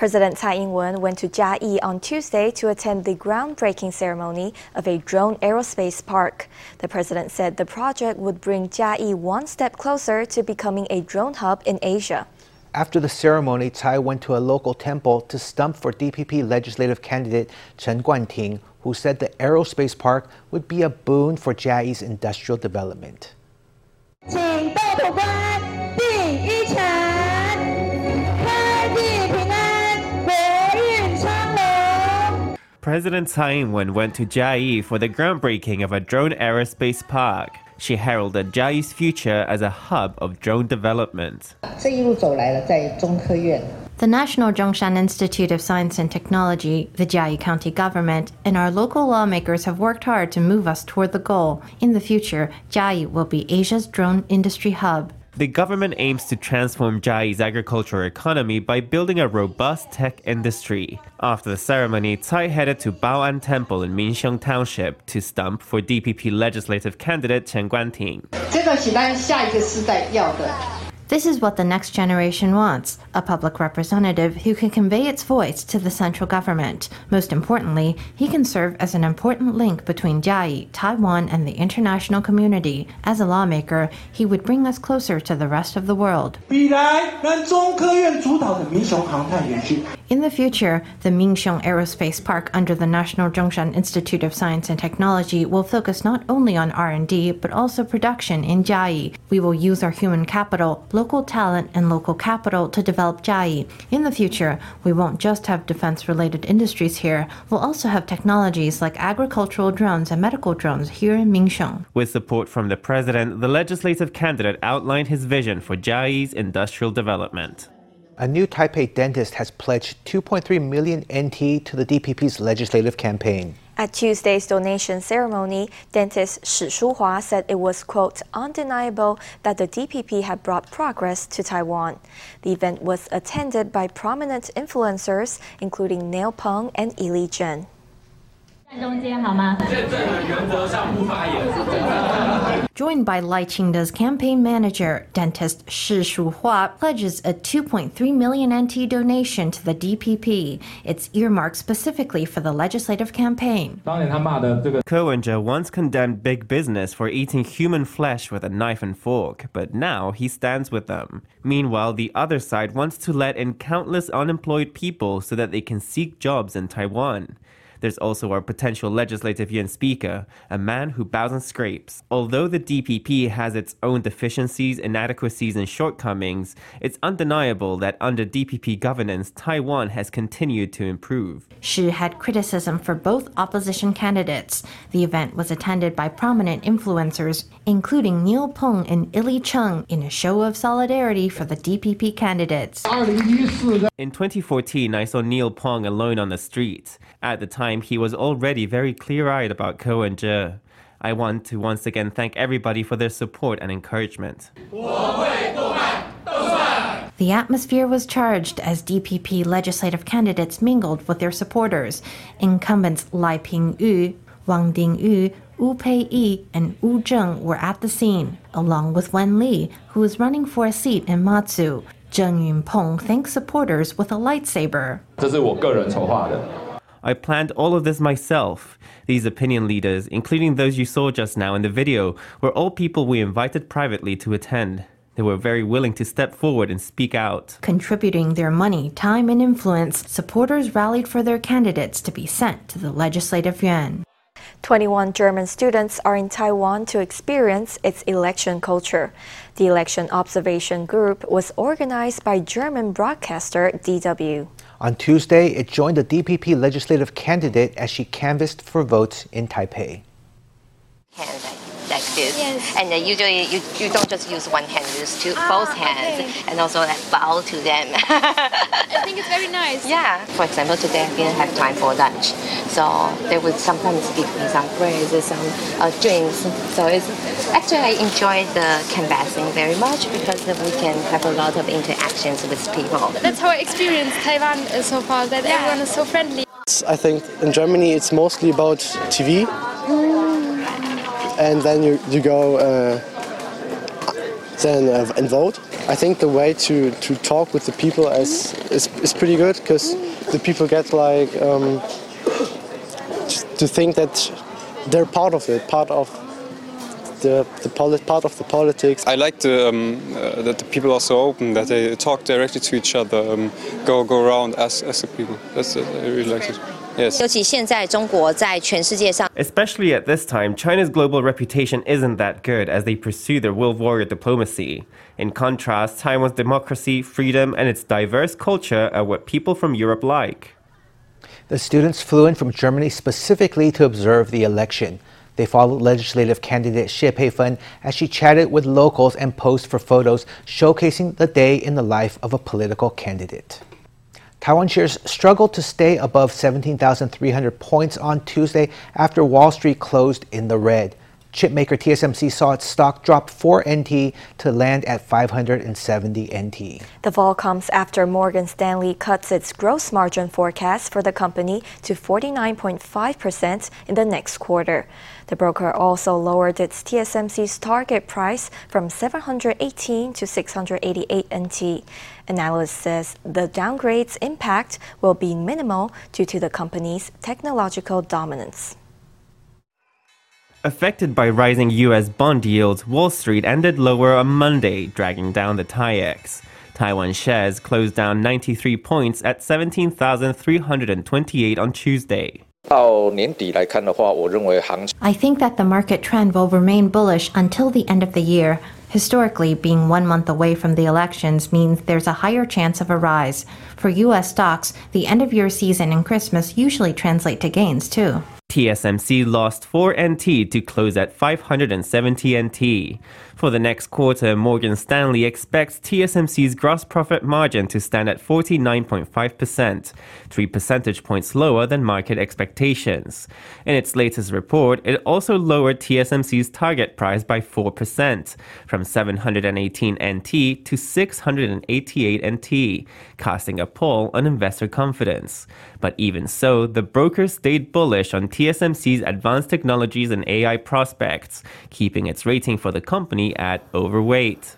President Tsai Ing-wen went to Jiayi on Tuesday to attend the groundbreaking ceremony of a drone aerospace park. The president said the project would bring Jiayi one step closer to becoming a drone hub in Asia. After the ceremony, Tsai went to a local temple to stump for DPP legislative candidate Chen Guanting, who said the aerospace park would be a boon for Jiayi's industrial development. President Tsai Ing-wen went to Jiayi for the groundbreaking of a drone aerospace park. She heralded Jiayi's future as a hub of drone development. The National Zhongshan Institute of Science and Technology, the Jiayi County government, and our local lawmakers have worked hard to move us toward the goal. In the future, Jiayi will be Asia's drone industry hub. The government aims to transform Jiayi's agricultural economy by building a robust tech industry. After the ceremony, Tsai headed to Baoan Temple in Minxiong Township to stump for DPP legislative candidate Chen Guanting. This is what the next generation wants a public representative who can convey its voice to the central government. Most importantly, he can serve as an important link between Jiayi, Taiwan, and the international community. As a lawmaker, he would bring us closer to the rest of the world. In the future, the Minxiong Aerospace Park under the National Zhongshan Institute of Science and Technology will focus not only on R&D but also production in Jiayi. We will use our human capital, local talent, and local capital to develop Jiayi. In the future, we won't just have defense related industries here, we'll also have technologies like agricultural drones and medical drones here in Minxiong. With support from the president, the legislative candidate outlined his vision for Jiayi's industrial development. A new Taipei dentist has pledged 2.3 million NT to the DPP's legislative campaign. At Tuesday's donation ceremony, dentist Shi Shuhua said it was, quote, undeniable that the DPP had brought progress to Taiwan. The event was attended by prominent influencers, including Neil Peng and Ili Zhen. Joined by Lai Qingde's campaign manager, dentist Shi Shuhua, pledges a 2.3 million NT donation to the DPP. It's earmarked specifically for the legislative campaign. Ko Wen-je once condemned big business for eating human flesh with a knife and fork, but now he stands with them. Meanwhile, the other side wants to let in countless unemployed people so that they can seek jobs in Taiwan. There's also our potential legislative yuan speaker, a man who bows and scrapes. Although the DPP has its own deficiencies, inadequacies, and shortcomings, it's undeniable that under DPP governance, Taiwan has continued to improve. Shi had criticism for both opposition candidates. The event was attended by prominent influencers, including Neil Peng and Ili Cheng, in a show of solidarity for the DPP candidates. In 2014, I saw Neil Peng alone on the street. At the time, time, he was already very clear eyed about Ko Wen-je. I want to once again thank everybody for their support and encouragement. The atmosphere was charged as DPP legislative candidates mingled with their supporters. Incumbents Lai Ping Yu, Wang Ding Yu, Wu Pei Yi, and Wu Zheng were at the scene, along with Wen Li, who was running for a seat in Matsu. Zheng Yunpeng thanked supporters with a lightsaber. 这是我个人筹划的。I planned all of this myself. These opinion leaders, including those you saw just now in the video, were all people we invited privately to attend. They were very willing to step forward and speak out. Contributing their money, time, and influence, supporters rallied for their candidates to be sent to the legislative yuan. 21 German students are in Taiwan to experience its election culture. The election observation group was organized by German broadcaster DW. On Tuesday, it joined the DPP legislative candidate as she canvassed for votes in Taipei. Hands like, like this, and uh, usually you, you don't just use one hand, you use two, both hands, and also like bow to them. I think it's very nice. yeah. For example, today I didn't have time for lunch, so they would sometimes give me some bread, some uh, drinks. So it's actually I enjoy the canvassing very much because we can have a lot of interactions with people. That's how I experienced Taiwan so far, that everyone is so friendly. I think in Germany it's mostly about TV, and then you, you go uh, then uh, and vote. I think the way to, to talk with the people is is, is pretty good because the people get like um, to think that they're part of it, part of the, the polit- part of the politics. I like the, um, uh, that the people are so open that they talk directly to each other, um, go go around as as the people. That's uh, I really like it. Yes. Especially at this time, China's global reputation isn't that good as they pursue their wolf warrior diplomacy. In contrast, Taiwan's democracy, freedom, and its diverse culture are what people from Europe like. The students flew in from Germany specifically to observe the election. They followed legislative candidate Xie Peifeng as she chatted with locals and posed for photos showcasing the day in the life of a political candidate. Taiwan shares struggled to stay above 17,300 points on Tuesday after Wall Street closed in the red. Chipmaker TSMC saw its stock drop 4 NT to land at 570 NT. The fall comes after Morgan Stanley cuts its gross margin forecast for the company to 49.5% in the next quarter. The broker also lowered its TSMC's target price from 718 to 688 NT. Analysts says the downgrade's impact will be minimal due to the company's technological dominance. Affected by rising US bond yields, Wall Street ended lower on Monday, dragging down the TAIEX. Taiwan shares closed down 93 points at 17,328 on Tuesday. I think that the market trend will remain bullish until the end of the year. Historically, being one month away from the elections means there's a higher chance of a rise. For U.S. stocks, the end of year season and Christmas usually translate to gains too. TSMC lost 4 NT to close at 570 NT. For the next quarter, Morgan Stanley expects TSMC's gross profit margin to stand at 49.5%, 3 percentage points lower than market expectations. In its latest report, it also lowered TSMC's target price by 4%, from 718 NT to 688 NT, casting a pall on investor confidence. But even so, the broker stayed bullish on TSMC's advanced technologies and AI prospects, keeping its rating for the company at overweight.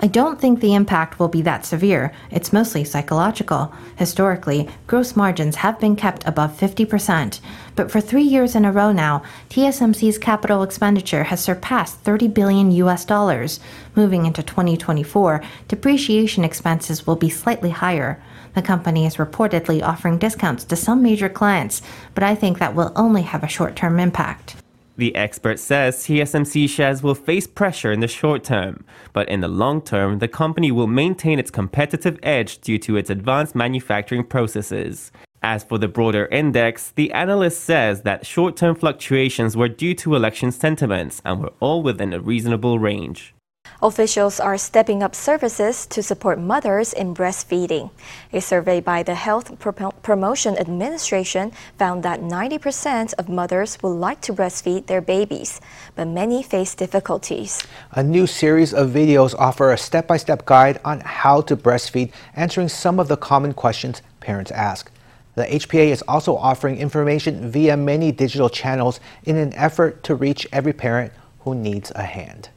I don't think the impact will be that severe. It's mostly psychological. Historically, gross margins have been kept above 50%. But for three years in a row now, TSMC's capital expenditure has surpassed 30 billion US dollars. Moving into 2024, depreciation expenses will be slightly higher. The company is reportedly offering discounts to some major clients, but I think that will only have a short term impact. The expert says TSMC shares will face pressure in the short term, but in the long term, the company will maintain its competitive edge due to its advanced manufacturing processes. As for the broader index, the analyst says that short term fluctuations were due to election sentiments and were all within a reasonable range. Officials are stepping up services to support mothers in breastfeeding. A survey by the Health Pro- Promotion Administration found that 90% of mothers would like to breastfeed their babies, but many face difficulties. A new series of videos offer a step by step guide on how to breastfeed, answering some of the common questions parents ask. The HPA is also offering information via many digital channels in an effort to reach every parent who needs a hand.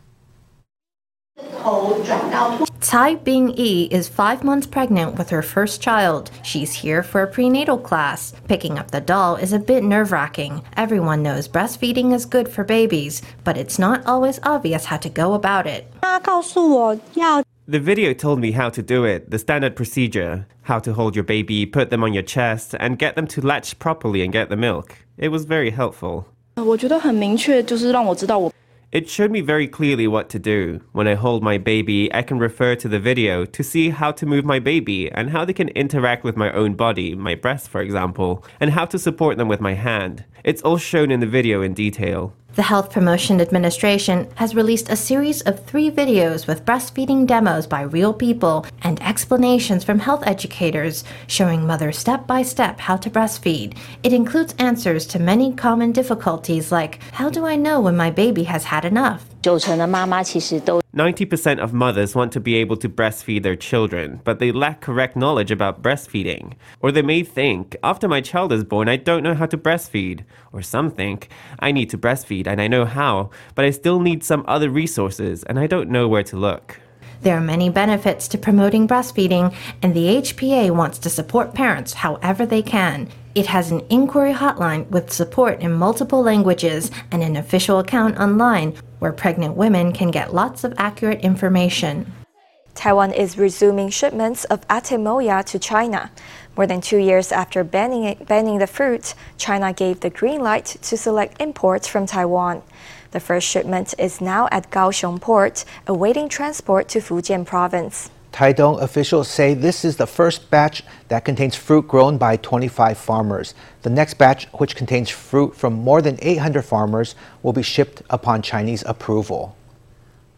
Tsai Bing Yi is five months pregnant with her first child. She's here for a prenatal class. Picking up the doll is a bit nerve wracking. Everyone knows breastfeeding is good for babies, but it's not always obvious how to go about it. 他告诉我要 The video told me how to do it, the standard procedure how to hold your baby, put them on your chest, and get them to latch properly and get the milk. It was very helpful. 我觉得很明确，就是让我知道我 it showed me very clearly what to do. When I hold my baby, I can refer to the video to see how to move my baby and how they can interact with my own body, my breast, for example, and how to support them with my hand. It's all shown in the video in detail. The Health Promotion Administration has released a series of three videos with breastfeeding demos by real people and explanations from health educators showing mothers step by step how to breastfeed. It includes answers to many common difficulties like How do I know when my baby has had enough? 90% of mothers want to be able to breastfeed their children, but they lack correct knowledge about breastfeeding. Or they may think, after my child is born, I don't know how to breastfeed. Or some think, I need to breastfeed and I know how, but I still need some other resources and I don't know where to look. There are many benefits to promoting breastfeeding, and the HPA wants to support parents however they can. It has an inquiry hotline with support in multiple languages and an official account online where pregnant women can get lots of accurate information. Taiwan is resuming shipments of Atemoya to China. More than two years after banning, it, banning the fruit, China gave the green light to select imports from Taiwan. The first shipment is now at Kaohsiung Port, awaiting transport to Fujian Province. Taidong officials say this is the first batch that contains fruit grown by 25 farmers. The next batch, which contains fruit from more than 800 farmers, will be shipped upon Chinese approval.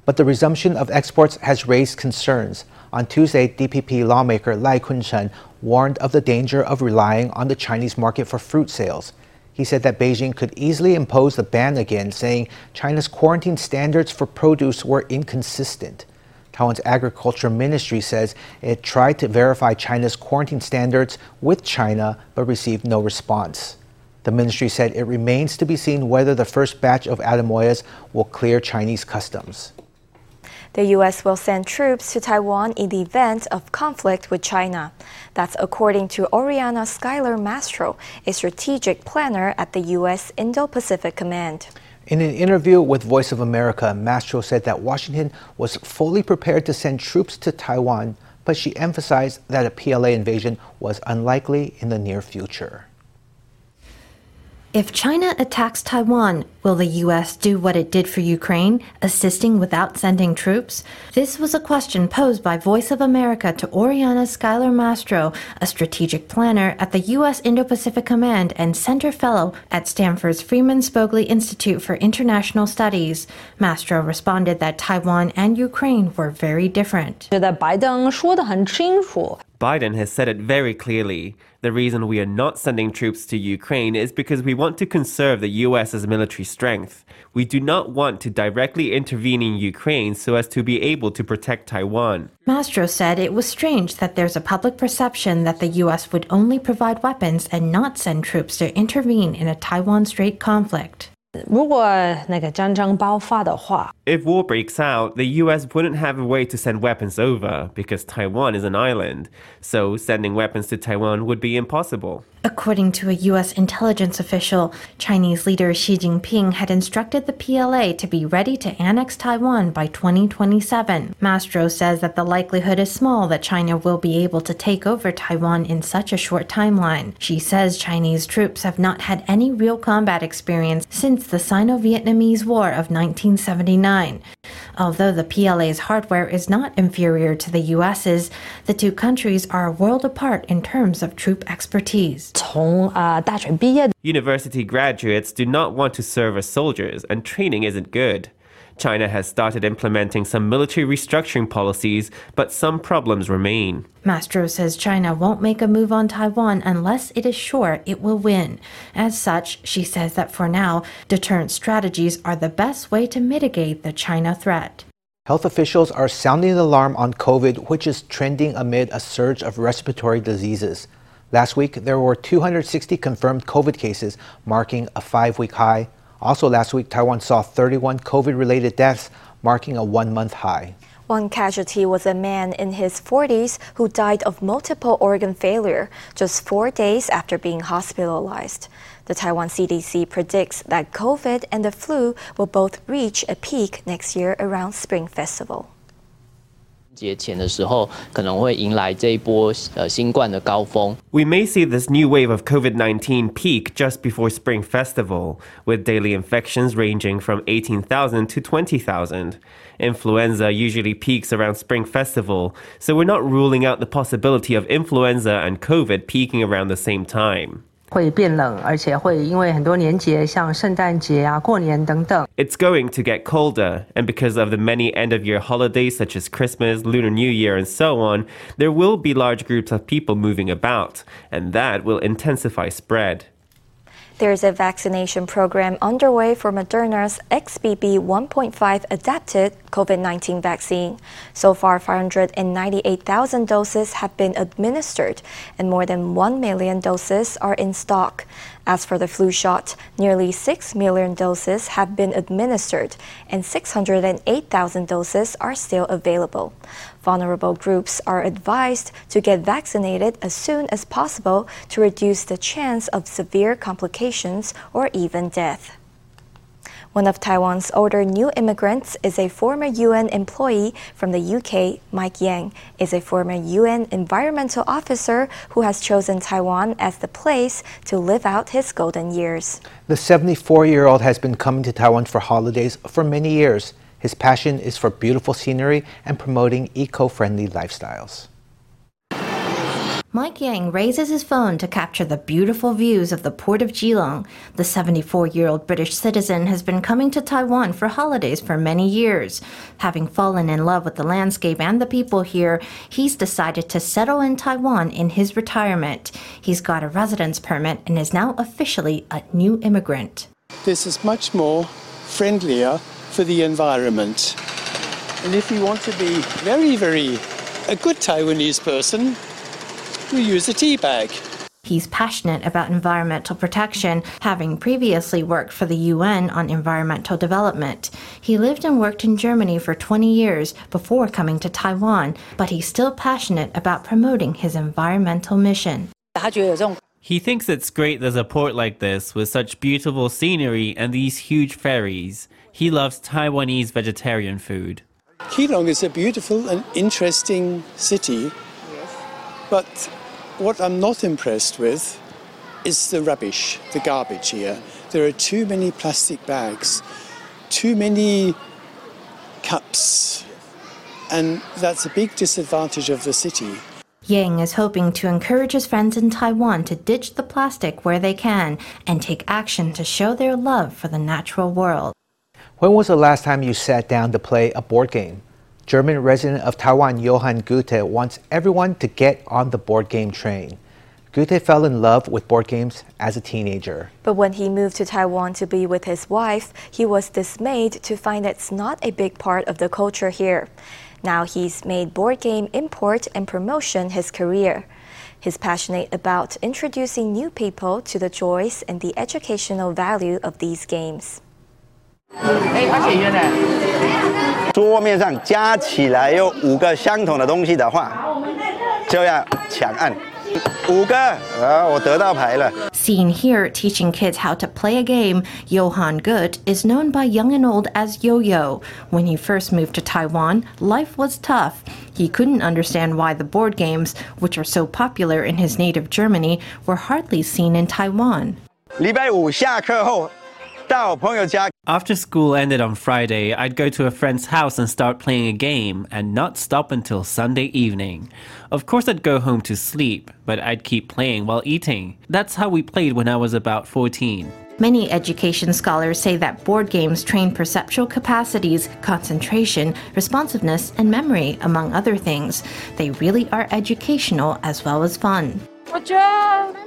But the resumption of exports has raised concerns. On Tuesday, DPP lawmaker Lai Kun-chen warned of the danger of relying on the Chinese market for fruit sales. He said that Beijing could easily impose the ban again, saying China's quarantine standards for produce were inconsistent. Taiwan's Agriculture Ministry says it tried to verify China's quarantine standards with China but received no response. The ministry said it remains to be seen whether the first batch of Atemoyas will clear Chinese customs. The U.S. will send troops to Taiwan in the event of conflict with China. That's according to Oriana Skylar Mastro, a strategic planner at the U.S. Indo Pacific Command. In an interview with Voice of America, Mastro said that Washington was fully prepared to send troops to Taiwan, but she emphasized that a PLA invasion was unlikely in the near future. If China attacks Taiwan, will the U.S. do what it did for Ukraine, assisting without sending troops? This was a question posed by Voice of America to Oriana Skylar Mastro, a strategic planner at the U.S. Indo Pacific Command and Center Fellow at Stanford's Freeman Spogli Institute for International Studies. Mastro responded that Taiwan and Ukraine were very different. Biden has said it very clearly. The reason we are not sending troops to Ukraine is because we want to conserve the US's military strength. We do not want to directly intervene in Ukraine so as to be able to protect Taiwan. Mastro said it was strange that there's a public perception that the U.S. would only provide weapons and not send troops to intervene in a Taiwan Strait conflict. If war breaks out, the US wouldn't have a way to send weapons over because Taiwan is an island, so sending weapons to Taiwan would be impossible. According to a U.S. intelligence official, Chinese leader Xi Jinping had instructed the PLA to be ready to annex Taiwan by 2027. Mastro says that the likelihood is small that China will be able to take over Taiwan in such a short timeline. She says Chinese troops have not had any real combat experience since the Sino Vietnamese War of 1979. Although the PLA's hardware is not inferior to the US's, the two countries are a world apart in terms of troop expertise. Uh, University graduates do not want to serve as soldiers, and training isn't good. China has started implementing some military restructuring policies, but some problems remain. Mastro says China won't make a move on Taiwan unless it is sure it will win. As such, she says that for now, deterrent strategies are the best way to mitigate the China threat. Health officials are sounding the alarm on COVID, which is trending amid a surge of respiratory diseases. Last week, there were 260 confirmed COVID cases, marking a five week high. Also, last week, Taiwan saw 31 COVID related deaths, marking a one month high. One casualty was a man in his 40s who died of multiple organ failure just four days after being hospitalized. The Taiwan CDC predicts that COVID and the flu will both reach a peak next year around Spring Festival. 节前的时候，可能会迎来这一波呃新冠的高峰。 We may see this new wave of COVID 19 peak just before Spring Festival, with daily infections ranging from 18,000 to 20,000. Influenza usually peaks around Spring Festival, so we're not ruling out the possibility of influenza and COVID peaking around the same time. 会变冷，而且会因为很多年节，像圣诞节啊、过年等等。 It's going to get colder, and because of the many end of year holidays such as Christmas, Lunar New Year, and so on, there will be large groups of people moving about, and that will intensify spread. There is a vaccination program underway for Moderna's XBB 1.5 adapted COVID 19 vaccine. So far, 598,000 doses have been administered, and more than 1 million doses are in stock. As for the flu shot, nearly 6 million doses have been administered, and 608,000 doses are still available. Vulnerable groups are advised to get vaccinated as soon as possible to reduce the chance of severe complications or even death. One of Taiwan's older new immigrants is a former UN employee from the UK. Mike Yang is a former UN environmental officer who has chosen Taiwan as the place to live out his golden years. The 74 year old has been coming to Taiwan for holidays for many years. His passion is for beautiful scenery and promoting eco friendly lifestyles. Mike Yang raises his phone to capture the beautiful views of the port of Keelung. The 74 year old British citizen has been coming to Taiwan for holidays for many years. Having fallen in love with the landscape and the people here, he's decided to settle in Taiwan in his retirement. He's got a residence permit and is now officially a new immigrant. This is much more friendlier for the environment. And if you want to be very, very a good Taiwanese person, you use a tea bag. He's passionate about environmental protection, having previously worked for the UN on environmental development. He lived and worked in Germany for 20 years before coming to Taiwan, but he's still passionate about promoting his environmental mission. He thinks it's great there's a port like this with such beautiful scenery and these huge ferries. He loves Taiwanese vegetarian food. Keelung is a beautiful and interesting city, but what I'm not impressed with is the rubbish, the garbage here. There are too many plastic bags, too many cups, and that's a big disadvantage of the city. Yang is hoping to encourage his friends in Taiwan to ditch the plastic where they can and take action to show their love for the natural world. When was the last time you sat down to play a board game? German resident of Taiwan Johann Goethe wants everyone to get on the board game train. Goethe fell in love with board games as a teenager. But when he moved to Taiwan to be with his wife, he was dismayed to find it's not a big part of the culture here. Now he's made board game import and promotion his career. He's passionate about introducing new people to the joys and the educational value of these games. 哎，而且原来桌面上加起来有五个相同的东西的话，就要抢按。五个啊，我得到牌了。Seen here teaching kids how to play a game, Johann Gut is known by young and old as Yo-Yo. When he first moved to Taiwan, life was tough. He couldn't understand why the board games, which are so popular in his native Germany, were hardly seen in Taiwan. 礼拜五下课后 after school ended on Friday, I'd go to a friend's house and start playing a game and not stop until Sunday evening. Of course, I'd go home to sleep, but I'd keep playing while eating. That's how we played when I was about 14. Many education scholars say that board games train perceptual capacities, concentration, responsiveness, and memory, among other things. They really are educational as well as fun. Watch out!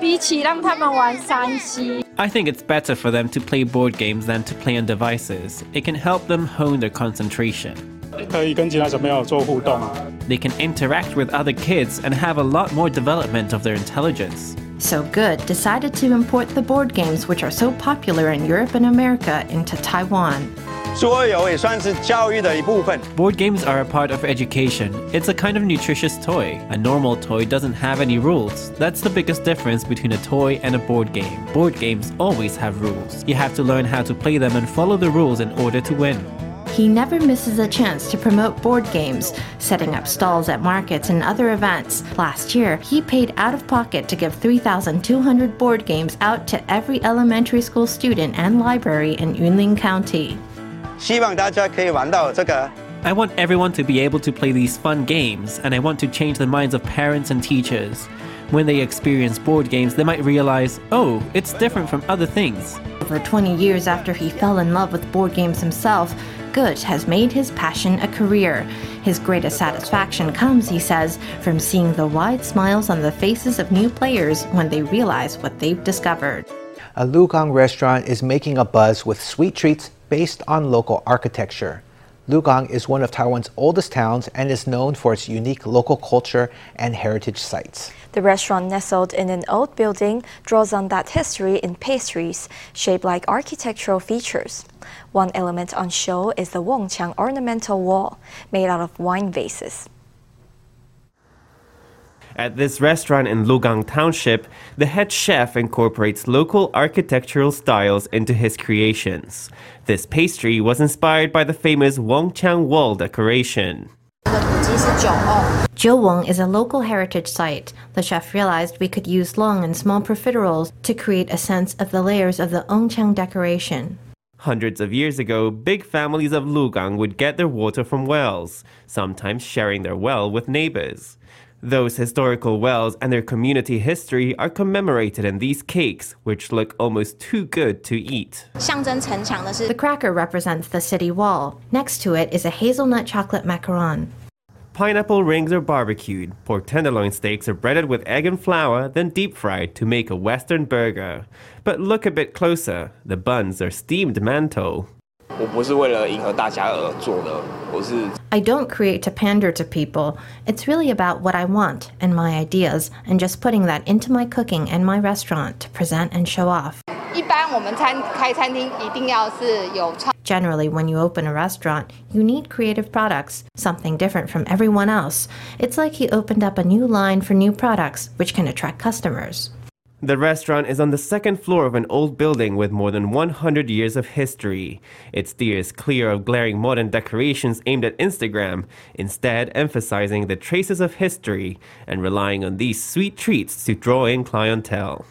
比起让他们玩山西。I think it's better for them to play board games than to play on devices. It can help them hone their concentration. They can interact with other kids and have a lot more development of their intelligence. So Good decided to import the board games which are so popular in Europe and America into Taiwan. Board games are a part of education. It's a kind of nutritious toy. A normal toy doesn't have any rules. That's the biggest difference between a toy and a board game. Board games always have rules. You have to learn how to play them and follow the rules in order to win. He never misses a chance to promote board games, setting up stalls at markets and other events. Last year, he paid out of pocket to give 3,200 board games out to every elementary school student and library in Yunlin County. I want everyone to be able to play these fun games, and I want to change the minds of parents and teachers. When they experience board games, they might realize, oh, it's different from other things. Over 20 years after he fell in love with board games himself, Gut has made his passion a career. His greatest satisfaction comes, he says, from seeing the wide smiles on the faces of new players when they realize what they've discovered. A Lugang restaurant is making a buzz with sweet treats based on local architecture. Lugang is one of Taiwan's oldest towns and is known for its unique local culture and heritage sites. The restaurant, nestled in an old building, draws on that history in pastries shaped like architectural features. One element on show is the Wongqiang ornamental wall, made out of wine vases. At this restaurant in Lugang Township, the head chef incorporates local architectural styles into his creations. This pastry was inspired by the famous Wongqiang wall decoration. Jiuweng is a local heritage site. The chef realized we could use long and small profiteroles to create a sense of the layers of the Wongqiang decoration. Hundreds of years ago, big families of Lugang would get their water from wells, sometimes sharing their well with neighbors. Those historical wells and their community history are commemorated in these cakes, which look almost too good to eat. The cracker represents the city wall. Next to it is a hazelnut chocolate macaron. Pineapple rings are barbecued. Pork tenderloin steaks are breaded with egg and flour, then deep fried to make a Western burger. But look a bit closer. The buns are steamed mantou. I don't create to pander to people. It's really about what I want and my ideas, and just putting that into my cooking and my restaurant to present and show off. Generally, when you open a restaurant, you need creative products, something different from everyone else. It's like he opened up a new line for new products, which can attract customers. The restaurant is on the second floor of an old building with more than 100 years of history. Its It steers clear of glaring modern decorations aimed at Instagram, instead, emphasizing the traces of history and relying on these sweet treats to draw in clientele.